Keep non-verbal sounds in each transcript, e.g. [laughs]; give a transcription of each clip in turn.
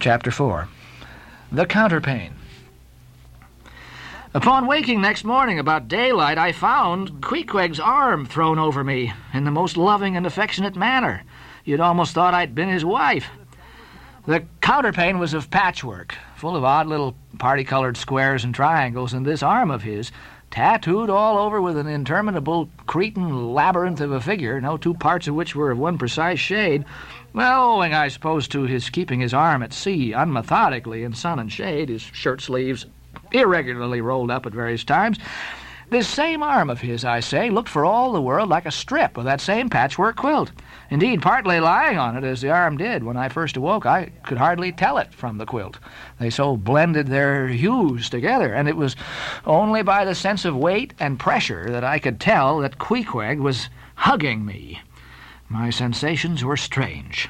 Chapter 4 The Counterpane. Upon waking next morning about daylight, I found Queequeg's arm thrown over me in the most loving and affectionate manner. You'd almost thought I'd been his wife. The counterpane was of patchwork, full of odd little party colored squares and triangles, and this arm of his, tattooed all over with an interminable Cretan labyrinth of a figure, no two parts of which were of one precise shade, well, owing, I suppose, to his keeping his arm at sea unmethodically in sun and shade, his shirt sleeves irregularly rolled up at various times. This same arm of his, I say, looked for all the world like a strip of that same patchwork quilt. Indeed, partly lying on it, as the arm did when I first awoke, I could hardly tell it from the quilt. They so blended their hues together, and it was only by the sense of weight and pressure that I could tell that Queequeg was hugging me. My sensations were strange.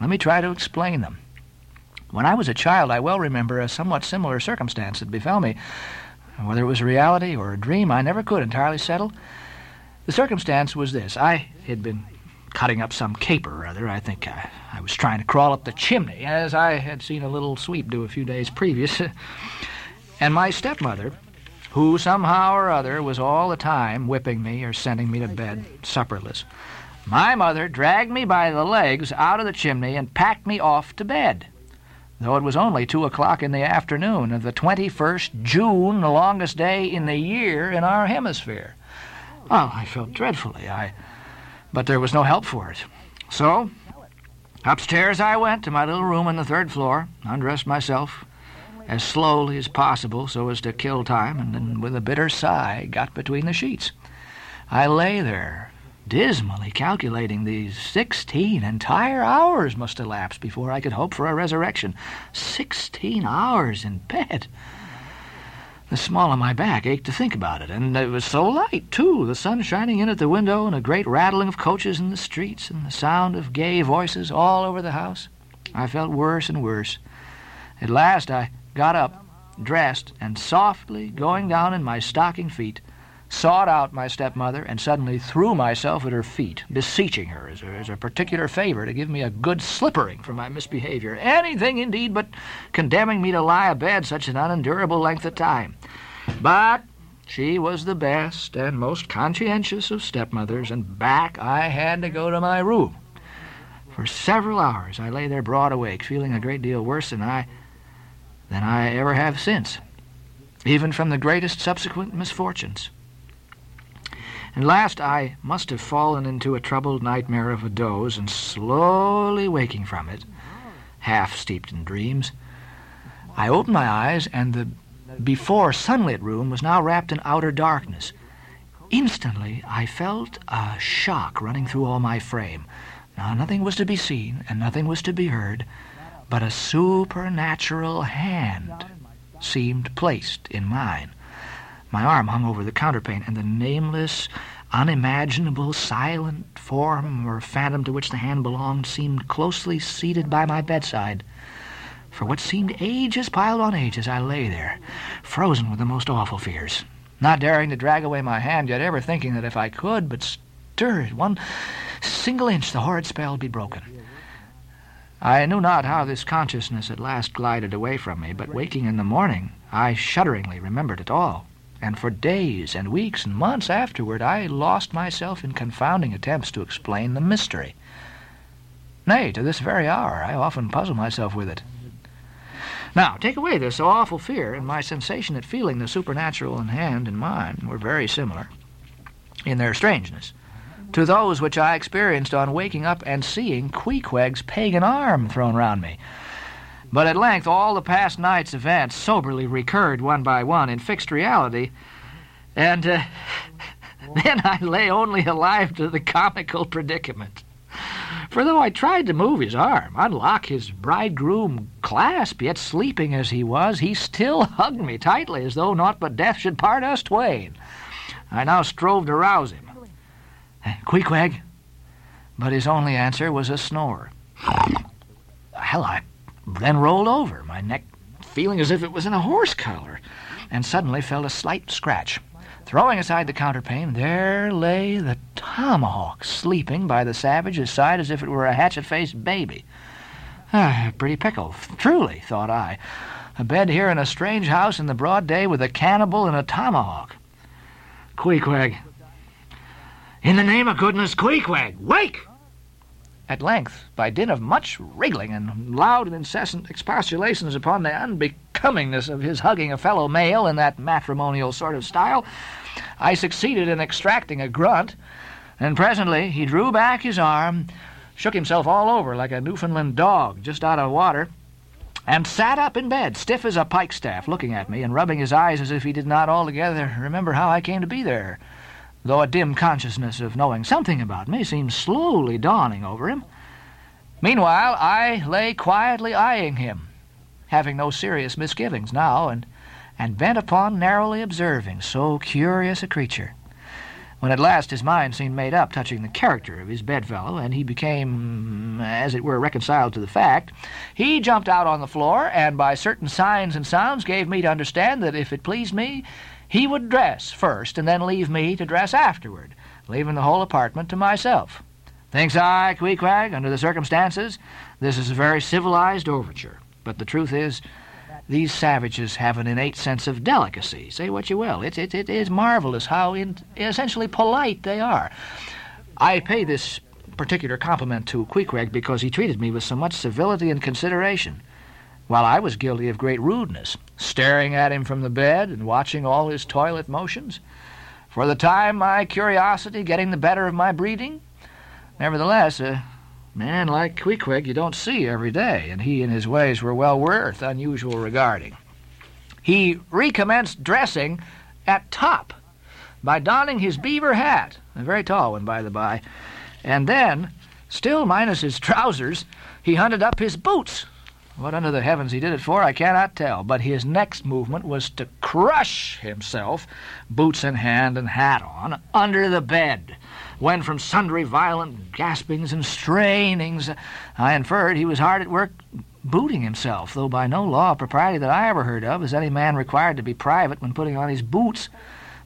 Let me try to explain them. When I was a child, I well remember a somewhat similar circumstance that befell me. Whether it was reality or a dream, I never could entirely settle. The circumstance was this I had been cutting up some caper or other. I think I, I was trying to crawl up the chimney, as I had seen a little sweep do a few days previous. [laughs] and my stepmother, who somehow or other was all the time whipping me or sending me to bed supperless, my mother dragged me by the legs out of the chimney and packed me off to bed, though it was only two o'clock in the afternoon of the 21st June, the longest day in the year in our hemisphere. Oh, I felt dreadfully. I, but there was no help for it. So, upstairs I went to my little room on the third floor, undressed myself as slowly as possible so as to kill time, and then with a bitter sigh got between the sheets. I lay there, dismally calculating these sixteen entire hours must elapse before I could hope for a resurrection. Sixteen hours in bed. The small of my back ached to think about it, and it was so light, too, the sun shining in at the window, and a great rattling of coaches in the streets, and the sound of gay voices all over the house. I felt worse and worse. At last I got up, dressed, and softly, going down in my stocking feet, sought out my stepmother and suddenly threw myself at her feet, beseeching her as a, as a particular favor to give me a good slippering for my misbehavior. Anything, indeed, but condemning me to lie abed such an unendurable length of time. But she was the best and most conscientious of stepmothers, and back I had to go to my room. For several hours I lay there broad awake, feeling a great deal worse than I than I ever have since, even from the greatest subsequent misfortunes. And last I must have fallen into a troubled nightmare of a doze, and slowly waking from it, half steeped in dreams, I opened my eyes, and the before sunlit room was now wrapped in outer darkness. Instantly I felt a shock running through all my frame. Now nothing was to be seen, and nothing was to be heard, but a supernatural hand seemed placed in mine. My arm hung over the counterpane, and the nameless, unimaginable, silent form or phantom to which the hand belonged seemed closely seated by my bedside. For what seemed ages piled on ages, I lay there, frozen with the most awful fears, not daring to drag away my hand, yet ever thinking that if I could but stir it one single inch, the horrid spell would be broken. I knew not how this consciousness at last glided away from me, but waking in the morning, I shudderingly remembered it all and for days and weeks and months afterward I lost myself in confounding attempts to explain the mystery. Nay, to this very hour I often puzzle myself with it. Now, take away this awful fear, and my sensation at feeling the supernatural in hand and mine were very similar, in their strangeness, to those which I experienced on waking up and seeing Queequeg's pagan arm thrown round me. But at length all the past night's events soberly recurred one by one in fixed reality, and uh, [laughs] then I lay only alive to the comical predicament. For though I tried to move his arm, unlock his bridegroom clasp, yet sleeping as he was, he still [laughs] hugged me tightly as though naught but death should part us twain. I now strove to rouse him. Queequeg! But his only answer was a snore. Hell, I then rolled over, my neck feeling as if it was in a horse collar, and suddenly felt a slight scratch. Throwing aside the counterpane, there lay the tomahawk sleeping by the savage's side as if it were a hatchet faced baby. Ah, pretty pickle, truly, thought I. A bed here in a strange house in the broad day with a cannibal and a tomahawk. Queequeg. In the name of goodness, Queequeg, wake! At length, by dint of much wriggling and loud and incessant expostulations upon the unbecomingness of his hugging a fellow male in that matrimonial sort of style, I succeeded in extracting a grunt, and presently he drew back his arm, shook himself all over like a Newfoundland dog just out of water, and sat up in bed, stiff as a pikestaff, looking at me and rubbing his eyes as if he did not altogether remember how I came to be there though a dim consciousness of knowing something about me seemed slowly dawning over him. Meanwhile, I lay quietly eyeing him, having no serious misgivings now, and, and bent upon narrowly observing so curious a creature. When at last his mind seemed made up touching the character of his bedfellow, and he became, as it were, reconciled to the fact, he jumped out on the floor, and by certain signs and sounds gave me to understand that if it pleased me, he would dress first and then leave me to dress afterward, leaving the whole apartment to myself. Thinks I, Queequeg, under the circumstances, this is a very civilized overture. But the truth is, these savages have an innate sense of delicacy. Say what you will. It, it, it is marvelous how in, essentially polite they are. I pay this particular compliment to Queequeg because he treated me with so much civility and consideration while I was guilty of great rudeness, staring at him from the bed and watching all his toilet motions. For the time, my curiosity getting the better of my breeding. Nevertheless, a man like Queequeg you don't see every day, and he and his ways were well worth unusual regarding. He recommenced dressing at top by donning his beaver hat, a very tall one, by the by, and then, still minus his trousers, he hunted up his boots what under the heavens he did it for, I cannot tell, but his next movement was to crush himself, boots in hand and hat on, under the bed, when from sundry violent gaspings and strainings I inferred he was hard at work booting himself, though by no law of propriety that I ever heard of is any man required to be private when putting on his boots.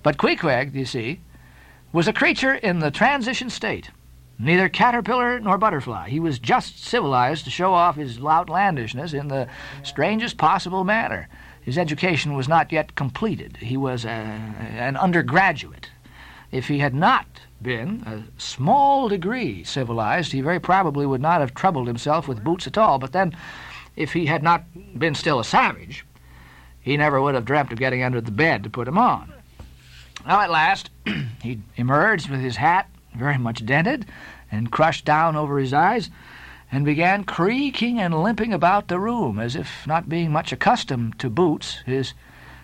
But Queequeg, you see, was a creature in the transition state neither caterpillar nor butterfly. He was just civilized to show off his outlandishness in the strangest possible manner. His education was not yet completed. He was a, an undergraduate. If he had not been a small degree civilized, he very probably would not have troubled himself with boots at all. But then, if he had not been still a savage, he never would have dreamt of getting under the bed to put him on. Well, at last, [clears throat] he emerged with his hat very much dented and crushed down over his eyes, and began creaking and limping about the room as if not being much accustomed to boots, his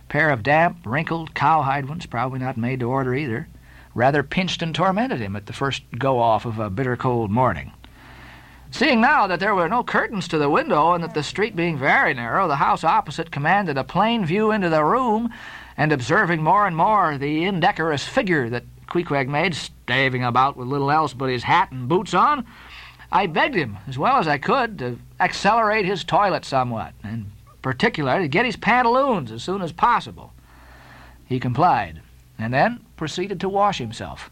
pair of damp, wrinkled, cowhide ones, probably not made to order either, rather pinched and tormented him at the first go off of a bitter cold morning. Seeing now that there were no curtains to the window and that the street being very narrow, the house opposite commanded a plain view into the room, and observing more and more the indecorous figure that Queequeg made, staving about with little else but his hat and boots on, I begged him, as well as I could, to accelerate his toilet somewhat, and particularly to get his pantaloons as soon as possible. He complied, and then proceeded to wash himself.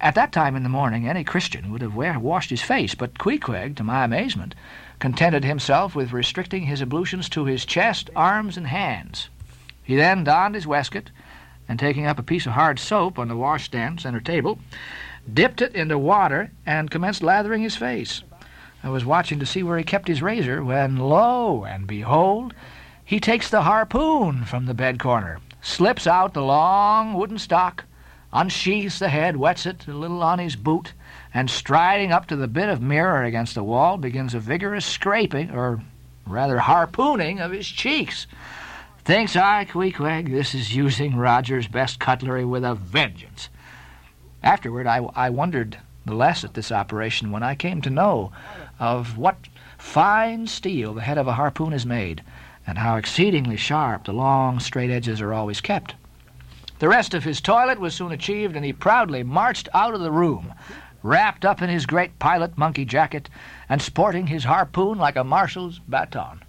At that time in the morning, any Christian would have washed his face, but Queequeg, to my amazement, contented himself with restricting his ablutions to his chest, arms, and hands. He then donned his waistcoat, and taking up a piece of hard soap on the washstand center table, dipped it into water and commenced lathering his face. I was watching to see where he kept his razor when, lo and behold, he takes the harpoon from the bed corner, slips out the long wooden stock, unsheathes the head, wets it a little on his boot, and striding up to the bit of mirror against the wall, begins a vigorous scraping, or rather harpooning, of his cheeks. Thinks I, Queequeg, this is using Roger's best cutlery with a vengeance. Afterward, I, I wondered the less at this operation when I came to know of what fine steel the head of a harpoon is made, and how exceedingly sharp the long, straight edges are always kept. The rest of his toilet was soon achieved, and he proudly marched out of the room, wrapped up in his great pilot monkey jacket, and sporting his harpoon like a marshal's baton.